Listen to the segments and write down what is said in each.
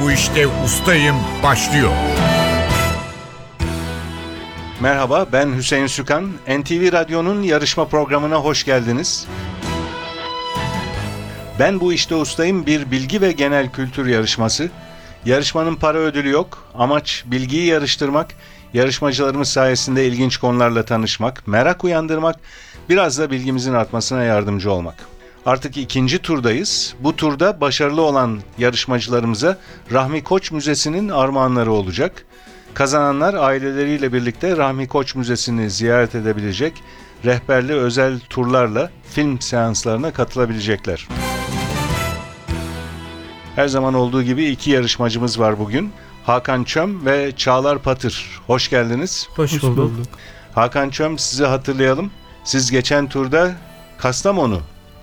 bu işte ustayım başlıyor. Merhaba ben Hüseyin Sükan. NTV Radyo'nun yarışma programına hoş geldiniz. Ben bu işte ustayım bir bilgi ve genel kültür yarışması. Yarışmanın para ödülü yok. Amaç bilgiyi yarıştırmak, yarışmacılarımız sayesinde ilginç konularla tanışmak, merak uyandırmak, biraz da bilgimizin artmasına yardımcı olmak. Artık ikinci turdayız. Bu turda başarılı olan yarışmacılarımıza Rahmi Koç Müzesi'nin armağanları olacak. Kazananlar aileleriyle birlikte Rahmi Koç Müzesi'ni ziyaret edebilecek, rehberli özel turlarla film seanslarına katılabilecekler. Her zaman olduğu gibi iki yarışmacımız var bugün. Hakan Çöm ve Çağlar Patır. Hoş geldiniz. Hoş, bulduk. Hakan Çöm sizi hatırlayalım. Siz geçen turda Kastamonu,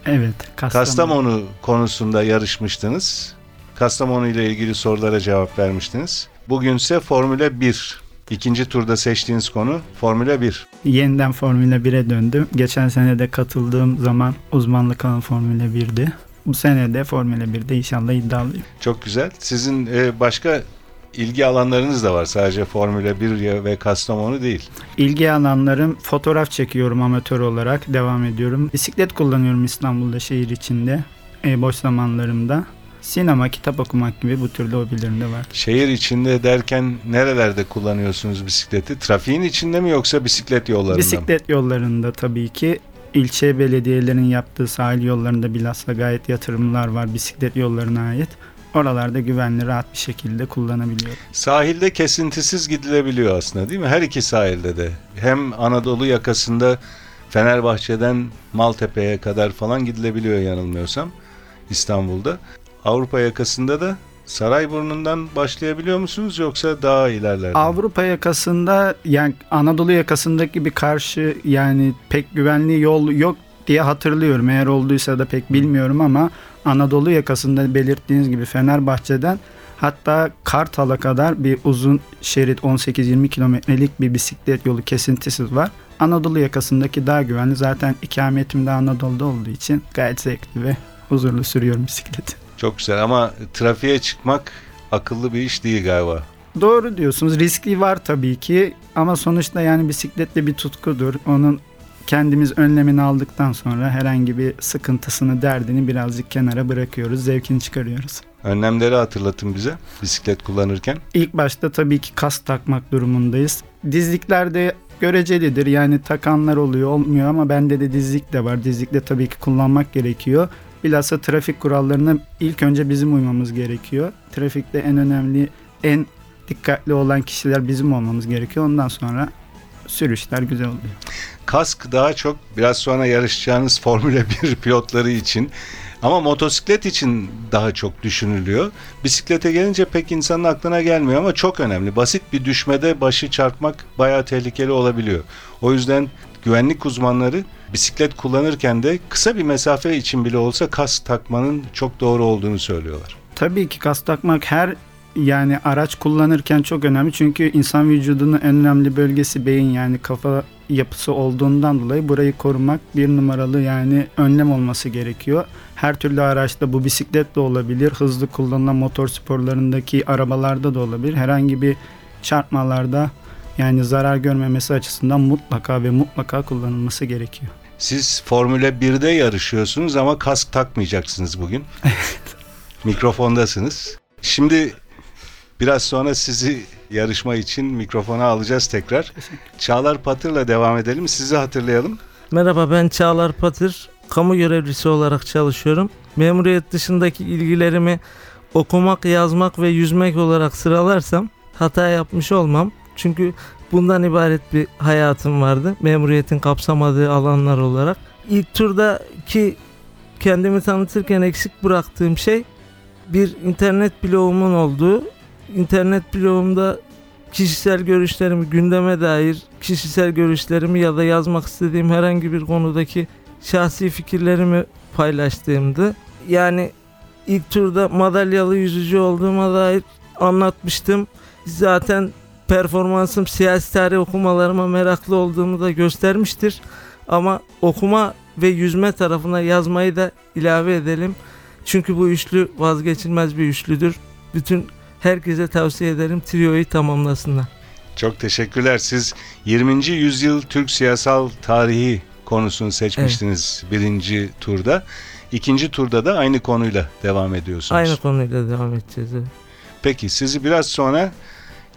Evet, Kastamonu. Kastamonu konusunda yarışmıştınız. Kastamonu ile ilgili sorulara cevap vermiştiniz. Bugünse Formüle 1. İkinci turda seçtiğiniz konu Formüle 1. Yeniden Formula 1'e döndüm. Geçen sene de katıldığım zaman uzmanlık alan Formula 1'di. Bu sene de Formula 1'de inşallah iddialıyım. Çok güzel. Sizin e, başka ilgi alanlarınız da var. Sadece Formüle 1 ve Kastamonu değil. İlgi alanlarım fotoğraf çekiyorum amatör olarak devam ediyorum. Bisiklet kullanıyorum İstanbul'da şehir içinde e, boş zamanlarımda. Sinema, kitap okumak gibi bu türlü hobilerim de var. Şehir içinde derken nerelerde kullanıyorsunuz bisikleti? Trafiğin içinde mi yoksa bisiklet yollarında mı? Bisiklet yollarında tabii ki ilçe belediyelerinin yaptığı sahil yollarında bilhassa gayet yatırımlar var bisiklet yollarına ait. Oralarda güvenli rahat bir şekilde kullanabiliyorum. Sahilde kesintisiz gidilebiliyor aslında değil mi? Her iki sahilde de. Hem Anadolu yakasında Fenerbahçe'den Maltepe'ye kadar falan gidilebiliyor yanılmıyorsam İstanbul'da. Avrupa yakasında da Sarayburnu'ndan başlayabiliyor musunuz yoksa daha ilerlerde? Avrupa yakasında yani Anadolu yakasındaki bir karşı yani pek güvenli yol yok diye hatırlıyorum. Eğer olduysa da pek bilmiyorum ama Anadolu yakasında belirttiğiniz gibi Fenerbahçe'den hatta Kartal'a kadar bir uzun şerit 18-20 kilometrelik bir bisiklet yolu kesintisiz var. Anadolu yakasındaki daha güvenli. Zaten ikametim de Anadolu'da olduğu için gayet zevkli ve huzurlu sürüyorum bisikleti. Çok güzel ama trafiğe çıkmak akıllı bir iş değil galiba. Doğru diyorsunuz. Riskli var tabii ki ama sonuçta yani bisikletle bir tutkudur. Onun kendimiz önlemini aldıktan sonra herhangi bir sıkıntısını, derdini birazcık kenara bırakıyoruz. Zevkini çıkarıyoruz. Önlemleri hatırlatın bize bisiklet kullanırken. İlk başta tabii ki kas takmak durumundayız. Dizliklerde görecelidir. Yani takanlar oluyor, olmuyor ama bende de dizlik de var. Dizlikle tabii ki kullanmak gerekiyor. Bilhassa trafik kurallarına ilk önce bizim uymamız gerekiyor. Trafikte en önemli, en dikkatli olan kişiler bizim olmamız gerekiyor. Ondan sonra sürüşler güzel oluyor. Kask daha çok biraz sonra yarışacağınız Formüle 1 pilotları için ama motosiklet için daha çok düşünülüyor. Bisiklete gelince pek insanın aklına gelmiyor ama çok önemli. Basit bir düşmede başı çarpmak bayağı tehlikeli olabiliyor. O yüzden güvenlik uzmanları bisiklet kullanırken de kısa bir mesafe için bile olsa kask takmanın çok doğru olduğunu söylüyorlar. Tabii ki kas takmak her yani araç kullanırken çok önemli. Çünkü insan vücudunun en önemli bölgesi beyin yani kafa yapısı olduğundan dolayı burayı korumak bir numaralı yani önlem olması gerekiyor. Her türlü araçta bu bisiklet de olabilir, hızlı kullanılan motor sporlarındaki arabalarda da olabilir. Herhangi bir çarpmalarda yani zarar görmemesi açısından mutlaka ve mutlaka kullanılması gerekiyor. Siz Formüle 1'de yarışıyorsunuz ama kask takmayacaksınız bugün. Mikrofondasınız. Şimdi biraz sonra sizi yarışma için mikrofona alacağız tekrar. Çağlar Patır'la devam edelim. Sizi hatırlayalım. Merhaba ben Çağlar Patır. Kamu görevlisi olarak çalışıyorum. Memuriyet dışındaki ilgilerimi okumak, yazmak ve yüzmek olarak sıralarsam hata yapmış olmam. Çünkü bundan ibaret bir hayatım vardı. Memuriyetin kapsamadığı alanlar olarak. İlk turdaki kendimi tanıtırken eksik bıraktığım şey bir internet blogumun olduğu. İnternet blogumda kişisel görüşlerimi, gündeme dair kişisel görüşlerimi ya da yazmak istediğim herhangi bir konudaki şahsi fikirlerimi paylaştığımdı. Yani ilk turda madalyalı yüzücü olduğuma dair anlatmıştım. Zaten performansım siyasi tarih okumalarıma meraklı olduğumu da göstermiştir. Ama okuma ve yüzme tarafına yazmayı da ilave edelim. Çünkü bu üçlü vazgeçilmez bir üçlüdür. Bütün Herkese tavsiye ederim trioyu tamamlasınlar. Çok teşekkürler. Siz 20. yüzyıl Türk siyasal tarihi konusunu seçmiştiniz birinci turda. İkinci turda da aynı konuyla devam ediyorsunuz. Aynı konuyla devam edeceğiz. evet. Peki sizi biraz sonra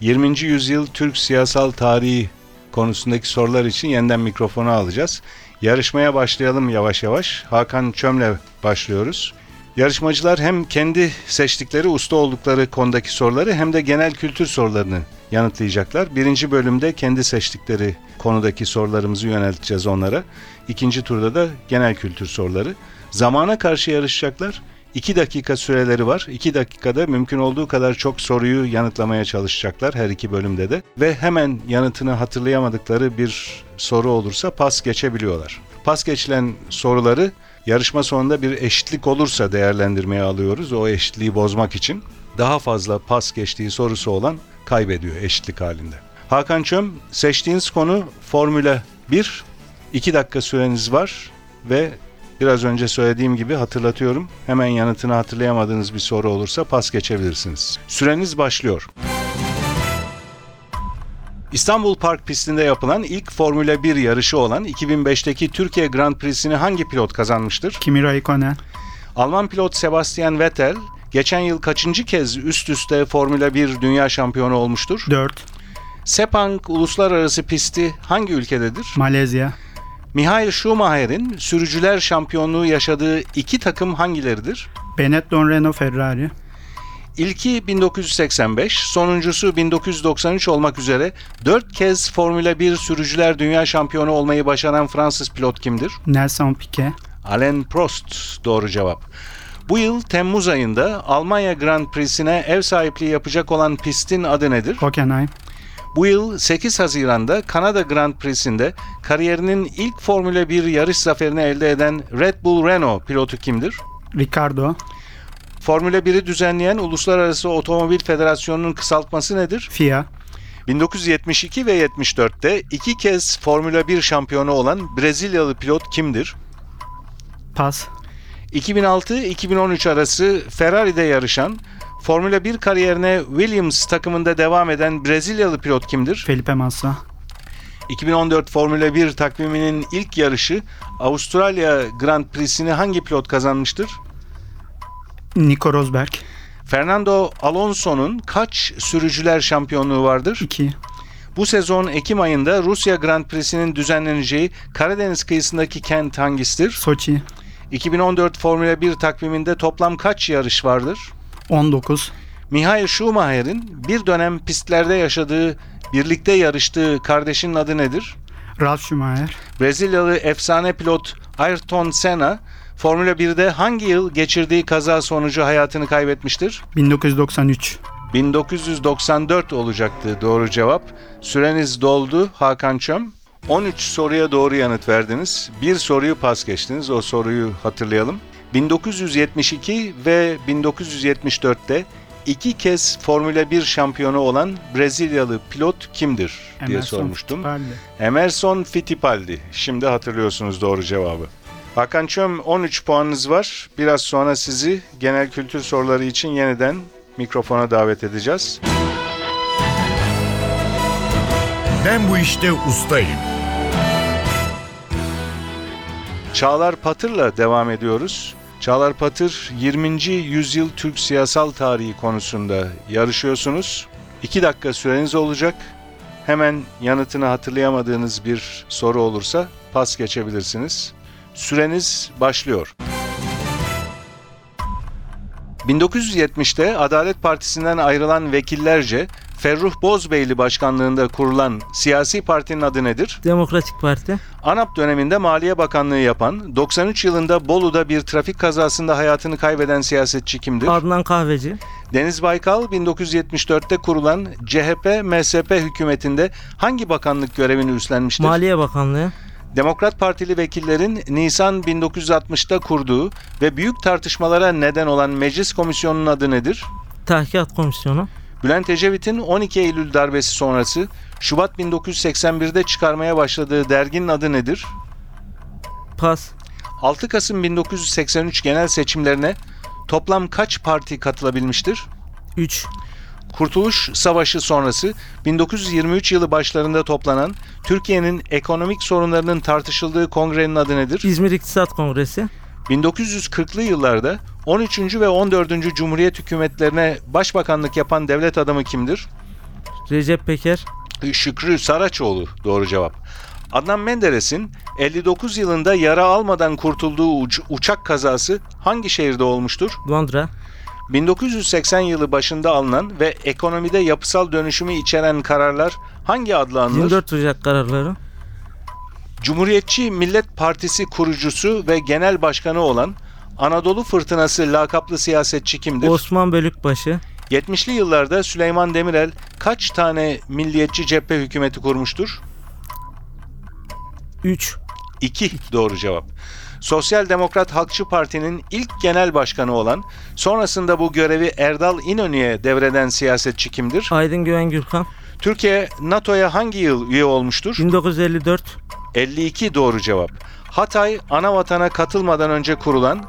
20. yüzyıl Türk siyasal tarihi konusundaki sorular için yeniden mikrofona alacağız. Yarışmaya başlayalım yavaş yavaş. Hakan Çöm'le başlıyoruz. Yarışmacılar hem kendi seçtikleri usta oldukları konudaki soruları hem de genel kültür sorularını yanıtlayacaklar. Birinci bölümde kendi seçtikleri konudaki sorularımızı yönelteceğiz onlara. İkinci turda da genel kültür soruları. Zamana karşı yarışacaklar. 2 dakika süreleri var. 2 dakikada mümkün olduğu kadar çok soruyu yanıtlamaya çalışacaklar her iki bölümde de. Ve hemen yanıtını hatırlayamadıkları bir soru olursa pas geçebiliyorlar. Pas geçilen soruları yarışma sonunda bir eşitlik olursa değerlendirmeye alıyoruz. O eşitliği bozmak için daha fazla pas geçtiği sorusu olan kaybediyor eşitlik halinde. Hakan Çöm seçtiğiniz konu Formula 1. 2 dakika süreniz var ve Biraz önce söylediğim gibi hatırlatıyorum. Hemen yanıtını hatırlayamadığınız bir soru olursa pas geçebilirsiniz. Süreniz başlıyor. İstanbul Park pistinde yapılan ilk Formula 1 yarışı olan 2005'teki Türkiye Grand Prix'sini hangi pilot kazanmıştır? Kimi Raikkonen, Alman pilot Sebastian Vettel geçen yıl kaçıncı kez üst üste Formula 1 dünya şampiyonu olmuştur? 4, Sepang uluslararası pisti hangi ülkededir? Malezya, Michael Schumacher'in sürücüler şampiyonluğu yaşadığı iki takım hangileridir? Benetton Renault Ferrari, İlki 1985, sonuncusu 1993 olmak üzere 4 kez Formula 1 sürücüler dünya şampiyonu olmayı başaran Fransız pilot kimdir? Nelson Piquet, Alain Prost doğru cevap. Bu yıl Temmuz ayında Almanya Grand Prix'sine ev sahipliği yapacak olan pistin adı nedir? Hockenheim, Bu yıl 8 Haziran'da Kanada Grand Prix'sinde kariyerinin ilk Formula 1 yarış zaferini elde eden Red Bull Renault pilotu kimdir? Ricardo, Formula 1'i düzenleyen Uluslararası Otomobil Federasyonu'nun kısaltması nedir? FIA, 1972 ve 74'te iki kez Formula 1 şampiyonu olan Brezilyalı pilot kimdir? Pas, 2006-2013 arası Ferrari'de yarışan, Formula 1 kariyerine Williams takımında devam eden Brezilyalı pilot kimdir? Felipe Massa, 2014 Formula 1 takviminin ilk yarışı Avustralya Grand Prix'sini hangi pilot kazanmıştır? Nico Rosberg, Fernando Alonso'nun kaç sürücüler şampiyonluğu vardır? 2, Bu sezon Ekim ayında Rusya Grand Prix'sinin düzenleneceği Karadeniz kıyısındaki kent hangisidir? Soçi, 2014 Formula 1 takviminde toplam kaç yarış vardır? 19, Michael Schumacher'in bir dönem pistlerde yaşadığı, birlikte yarıştığı kardeşinin adı nedir? Ralf Schumacher, Brezilyalı efsane pilot Ayrton Senna, Formula 1'de hangi yıl geçirdiği kaza sonucu hayatını kaybetmiştir? 1993, 1994 olacaktı doğru cevap. Süreniz doldu Hakan Çöm. 13 soruya doğru yanıt verdiniz. Bir soruyu pas geçtiniz. O soruyu hatırlayalım. 1972 ve 1974'te iki kez Formula 1 şampiyonu olan Brezilyalı pilot kimdir diye Emerson sormuştum. Fittipaldi. Emerson Fittipaldi. Şimdi hatırlıyorsunuz doğru cevabı. Hakan Çöm 13 puanınız var. Biraz sonra sizi genel kültür soruları için yeniden mikrofona davet edeceğiz. Ben bu işte ustayım. Çağlar Patır'la devam ediyoruz. Çağlar Patır 20. yüzyıl Türk siyasal tarihi konusunda yarışıyorsunuz. 2 dakika süreniz olacak. Hemen yanıtını hatırlayamadığınız bir soru olursa pas geçebilirsiniz. Süreniz başlıyor. 1970'te Adalet Partisi'nden ayrılan vekillerce Ferruh Bozbeyli başkanlığında kurulan siyasi partinin adı nedir? Demokratik Parti. ANAP döneminde Maliye Bakanlığı yapan, 93 yılında Bolu'da bir trafik kazasında hayatını kaybeden siyasetçi kimdir? Adnan Kahveci. Deniz Baykal 1974'te kurulan CHP-MSP hükümetinde hangi bakanlık görevini üstlenmiştir? Maliye Bakanlığı. Demokrat Partili vekillerin Nisan 1960'ta kurduğu ve büyük tartışmalara neden olan Meclis Komisyonu'nun adı nedir? Tahkikat Komisyonu. Bülent Ecevit'in 12 Eylül darbesi sonrası Şubat 1981'de çıkarmaya başladığı derginin adı nedir? Pas. 6 Kasım 1983 genel seçimlerine toplam kaç parti katılabilmiştir? 3. Kurtuluş Savaşı sonrası 1923 yılı başlarında toplanan Türkiye'nin ekonomik sorunlarının tartışıldığı kongrenin adı nedir? İzmir İktisat Kongresi. 1940'lı yıllarda 13. ve 14. Cumhuriyet hükümetlerine başbakanlık yapan devlet adamı kimdir? Recep Peker. Şükrü Saraçoğlu doğru cevap. Adnan Menderes'in 59 yılında yara almadan kurtulduğu uç- uçak kazası hangi şehirde olmuştur? Londra. 1980 yılı başında alınan ve ekonomide yapısal dönüşümü içeren kararlar hangi adla anılır? 24 Ocak kararları. Cumhuriyetçi Millet Partisi kurucusu ve genel başkanı olan Anadolu Fırtınası lakaplı siyasetçi kimdir? Osman Bölükbaşı. 70'li yıllarda Süleyman Demirel kaç tane milliyetçi cephe hükümeti kurmuştur? 3. 2 doğru cevap. Sosyal Demokrat Halkçı Parti'nin ilk genel başkanı olan, sonrasında bu görevi Erdal İnönü'ye devreden siyasetçi kimdir? Aydın Güven Gürkan. Türkiye NATO'ya hangi yıl üye olmuştur? 1954. 52 doğru cevap. Hatay ana vatana katılmadan önce kurulan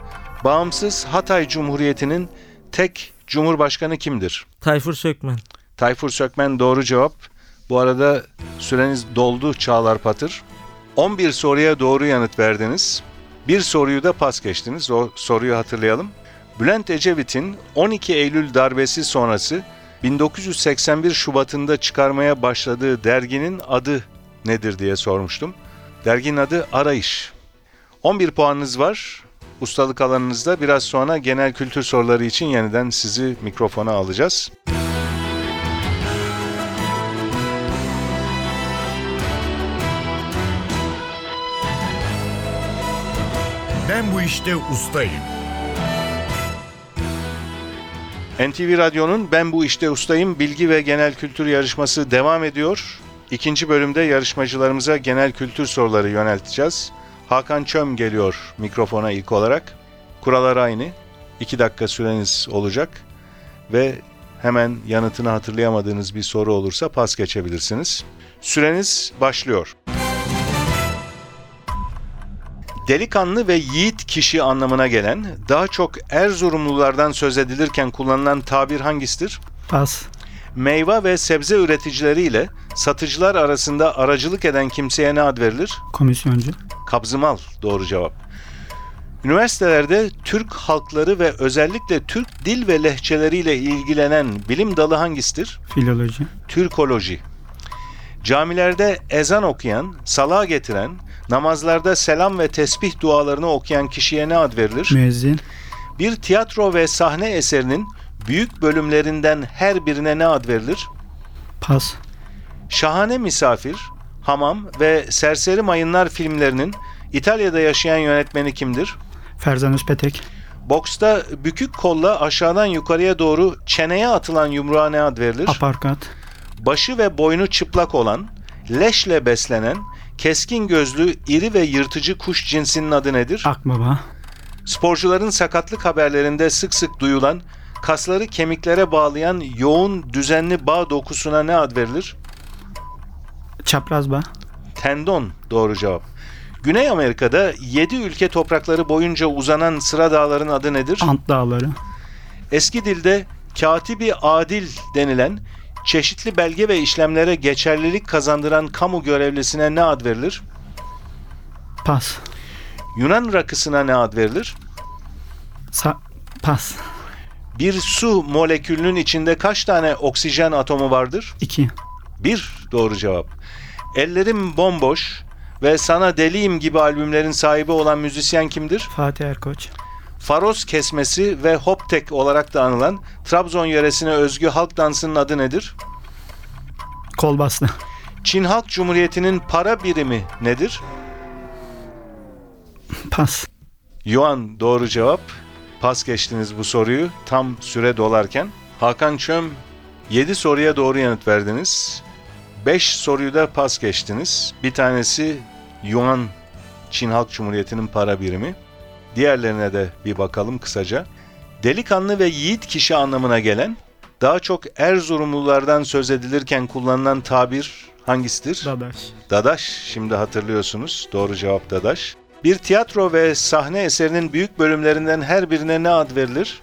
bağımsız Hatay Cumhuriyeti'nin tek cumhurbaşkanı kimdir? Tayfur Sökmen. Tayfur Sökmen doğru cevap. Bu arada süreniz doldu Çağlar Patır. 11 soruya doğru yanıt verdiniz. Bir soruyu da pas geçtiniz. O soruyu hatırlayalım. Bülent Ecevit'in 12 Eylül darbesi sonrası 1981 Şubat'ında çıkarmaya başladığı derginin adı nedir diye sormuştum. Derginin adı Arayış. 11 puanınız var. Ustalık alanınızda biraz sonra genel kültür soruları için yeniden sizi mikrofona alacağız. Ben bu işte ustayım. NTV Radyo'nun Ben Bu İşte Ustayım bilgi ve genel kültür yarışması devam ediyor. İkinci bölümde yarışmacılarımıza genel kültür soruları yönelteceğiz. Hakan Çöm geliyor mikrofona ilk olarak. Kurallar aynı. İki dakika süreniz olacak. Ve hemen yanıtını hatırlayamadığınız bir soru olursa pas geçebilirsiniz. Süreniz başlıyor. Delikanlı ve yiğit kişi anlamına gelen, daha çok Erzurumlulardan söz edilirken kullanılan tabir hangisidir? Pas. Meyve ve sebze üreticileriyle satıcılar arasında aracılık eden kimseye ne ad verilir? Komisyoncu. Kabzımal doğru cevap. Üniversitelerde Türk halkları ve özellikle Türk dil ve lehçeleriyle ilgilenen bilim dalı hangisidir? Filoloji. Türkoloji. Camilerde ezan okuyan, salağa getiren, namazlarda selam ve tesbih dualarını okuyan kişiye ne ad verilir? Müezzin. Bir tiyatro ve sahne eserinin büyük bölümlerinden her birine ne ad verilir? Pas. Şahane Misafir, Hamam ve Serseri Mayınlar filmlerinin İtalya'da yaşayan yönetmeni kimdir? Ferzan Özpetek. Boksta bükük kolla aşağıdan yukarıya doğru çeneye atılan yumruğa ne ad verilir? Aparkat. Başı ve boynu çıplak olan, leşle beslenen, keskin gözlü, iri ve yırtıcı kuş cinsinin adı nedir? Akbaba. Sporcuların sakatlık haberlerinde sık sık duyulan, kasları kemiklere bağlayan yoğun düzenli bağ dokusuna ne ad verilir? Çaprazba. Tendon doğru cevap. Güney Amerika'da 7 ülke toprakları boyunca uzanan sıra dağların adı nedir? Ant Dağları. Eski dilde katibi adil denilen çeşitli belge ve işlemlere geçerlilik kazandıran kamu görevlisine ne ad verilir? Pas. Yunan rakısına ne ad verilir? Sa pas. Bir su molekülünün içinde kaç tane oksijen atomu vardır? 2. Bir doğru cevap. Ellerim bomboş ve sana deliyim gibi albümlerin sahibi olan müzisyen kimdir? Fatih Erkoç. Faros kesmesi ve hoptek olarak da anılan Trabzon yöresine özgü halk dansının adı nedir? Kol bastı. Çin Halk Cumhuriyeti'nin para birimi nedir? Pas. Yuan doğru cevap. Pas geçtiniz bu soruyu tam süre dolarken. Hakan Çöm 7 soruya doğru yanıt verdiniz. 5 soruyu da pas geçtiniz. Bir tanesi Yuan Çin Halk Cumhuriyeti'nin para birimi. Diğerlerine de bir bakalım kısaca. Delikanlı ve yiğit kişi anlamına gelen, daha çok Erzurumlulardan söz edilirken kullanılan tabir hangisidir? Dadaş. Dadaş, şimdi hatırlıyorsunuz. Doğru cevap Dadaş. Bir tiyatro ve sahne eserinin büyük bölümlerinden her birine ne ad verilir?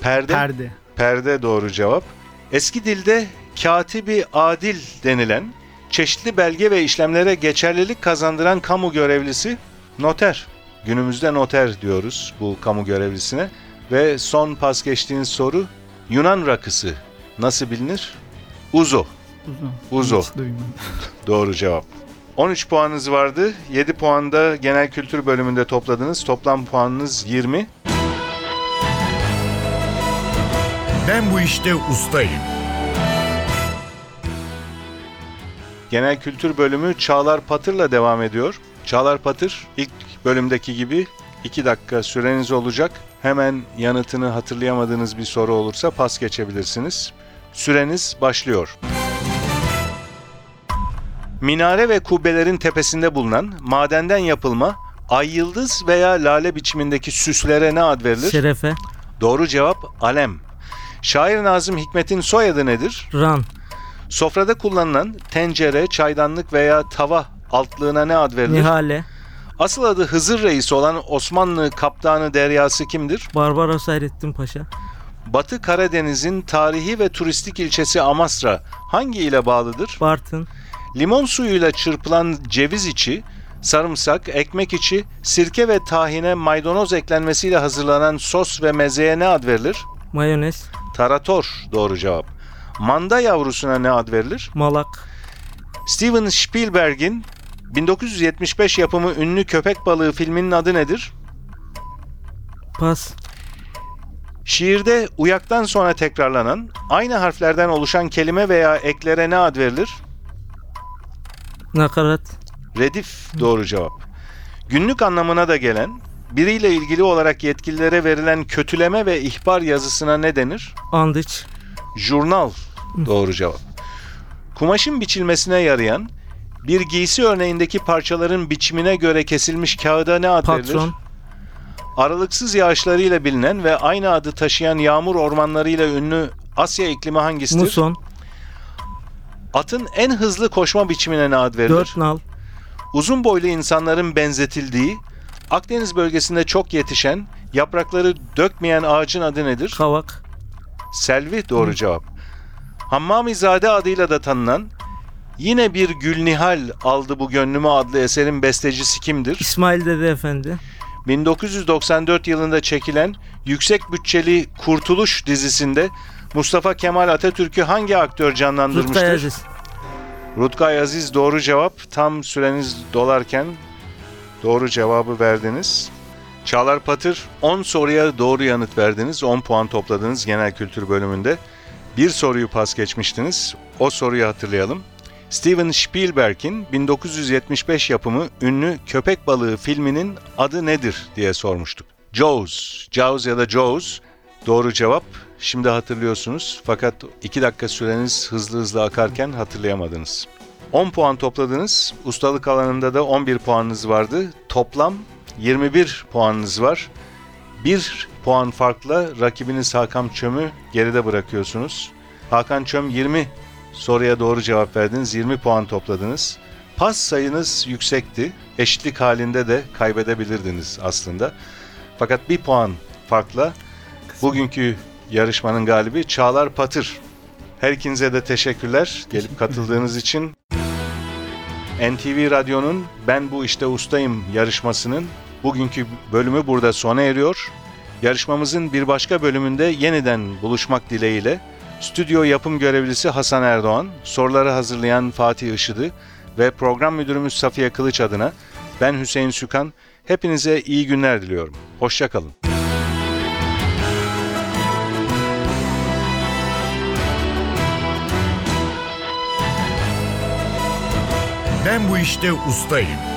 Perde. Perde. Perde doğru cevap. Eski dilde katibi adil denilen çeşitli belge ve işlemlere geçerlilik kazandıran kamu görevlisi noter. Günümüzde noter diyoruz bu kamu görevlisine. Ve son pas geçtiğiniz soru Yunan rakısı nasıl bilinir? Uzo. Uzo. Duymadım. Doğru cevap. 13 puanınız vardı. 7 puan da genel kültür bölümünde topladınız. Toplam puanınız 20. Ben bu işte ustayım. Genel kültür bölümü Çağlar Patır'la devam ediyor. Çağlar Patır ilk bölümdeki gibi 2 dakika süreniz olacak. Hemen yanıtını hatırlayamadığınız bir soru olursa pas geçebilirsiniz. Süreniz başlıyor. Minare ve kubbelerin tepesinde bulunan madenden yapılma ay yıldız veya lale biçimindeki süslere ne ad verilir? Şerefe. Doğru cevap alem. Şair Nazım Hikmet'in soyadı nedir? Ran. Sofrada kullanılan tencere, çaydanlık veya tava altlığına ne ad verilir? Nihale. Asıl adı Hızır Reis olan Osmanlı kaptanı deryası kimdir? Barbaros Hayrettin Paşa. Batı Karadeniz'in tarihi ve turistik ilçesi Amasra hangi ile bağlıdır? Bartın. Limon suyuyla çırpılan ceviz içi, sarımsak, ekmek içi, sirke ve tahine maydanoz eklenmesiyle hazırlanan sos ve mezeye ne ad verilir? Mayonez. Tarator doğru cevap. Manda yavrusuna ne ad verilir? Malak. Steven Spielberg'in 1975 yapımı ünlü Köpek Balığı filminin adı nedir? Pas. Şiirde uyaktan sonra tekrarlanan, aynı harflerden oluşan kelime veya eklere ne ad verilir? Nakarat. Redif doğru cevap. Günlük anlamına da gelen, biriyle ilgili olarak yetkililere verilen kötüleme ve ihbar yazısına ne denir? Andiç. Jurnal doğru cevap. Kumaşın biçilmesine yarayan, bir giysi örneğindeki parçaların biçimine göre kesilmiş kağıda ne ad verilir? Patron. Aralıksız yağışlarıyla bilinen ve aynı adı taşıyan yağmur ormanlarıyla ünlü Asya iklimi hangisidir? Muson. Atın en hızlı koşma biçimine ne ad verilir? Dört nal. Uzun boylu insanların benzetildiği, Akdeniz bölgesinde çok yetişen, yaprakları dökmeyen ağacın adı nedir? Kavak. Selvi doğru cevap. Hammamizade adıyla da tanınan, yine bir Gülnihal aldı bu gönlümü adlı eserin bestecisi kimdir? İsmail Dede Efendi. 1994 yılında çekilen yüksek bütçeli Kurtuluş dizisinde Mustafa Kemal Atatürk'ü hangi aktör canlandırmıştır? Rutkay Aziz. Rutkay Aziz doğru cevap. Tam süreniz dolarken doğru cevabı verdiniz. Çağlar Patır 10 soruya doğru yanıt verdiniz. 10 puan topladınız genel kültür bölümünde. Bir soruyu pas geçmiştiniz. O soruyu hatırlayalım. Steven Spielberg'in 1975 yapımı ünlü Köpek Balığı filminin adı nedir diye sormuştuk. Jaws, Jaws ya da Jaws doğru cevap. Şimdi hatırlıyorsunuz fakat 2 dakika süreniz hızlı hızlı akarken hatırlayamadınız. 10 puan topladınız. Ustalık alanında da 11 puanınız vardı. Toplam 21 puanınız var. 1 puan farkla rakibiniz Hakan Çöm'ü geride bırakıyorsunuz. Hakan Çöm 20 soruya doğru cevap verdiniz. 20 puan topladınız. Pas sayınız yüksekti. Eşitlik halinde de kaybedebilirdiniz aslında. Fakat bir puan farkla bugünkü yarışmanın galibi Çağlar Patır. Her ikinize de teşekkürler gelip katıldığınız için. NTV Radyo'nun Ben Bu İşte Ustayım yarışmasının bugünkü bölümü burada sona eriyor. Yarışmamızın bir başka bölümünde yeniden buluşmak dileğiyle stüdyo yapım görevlisi Hasan Erdoğan, soruları hazırlayan Fatih Işıdı ve program müdürümüz Safiye Kılıç adına ben Hüseyin Sükan hepinize iyi günler diliyorum. Hoşçakalın. Ben bu işte ustayım.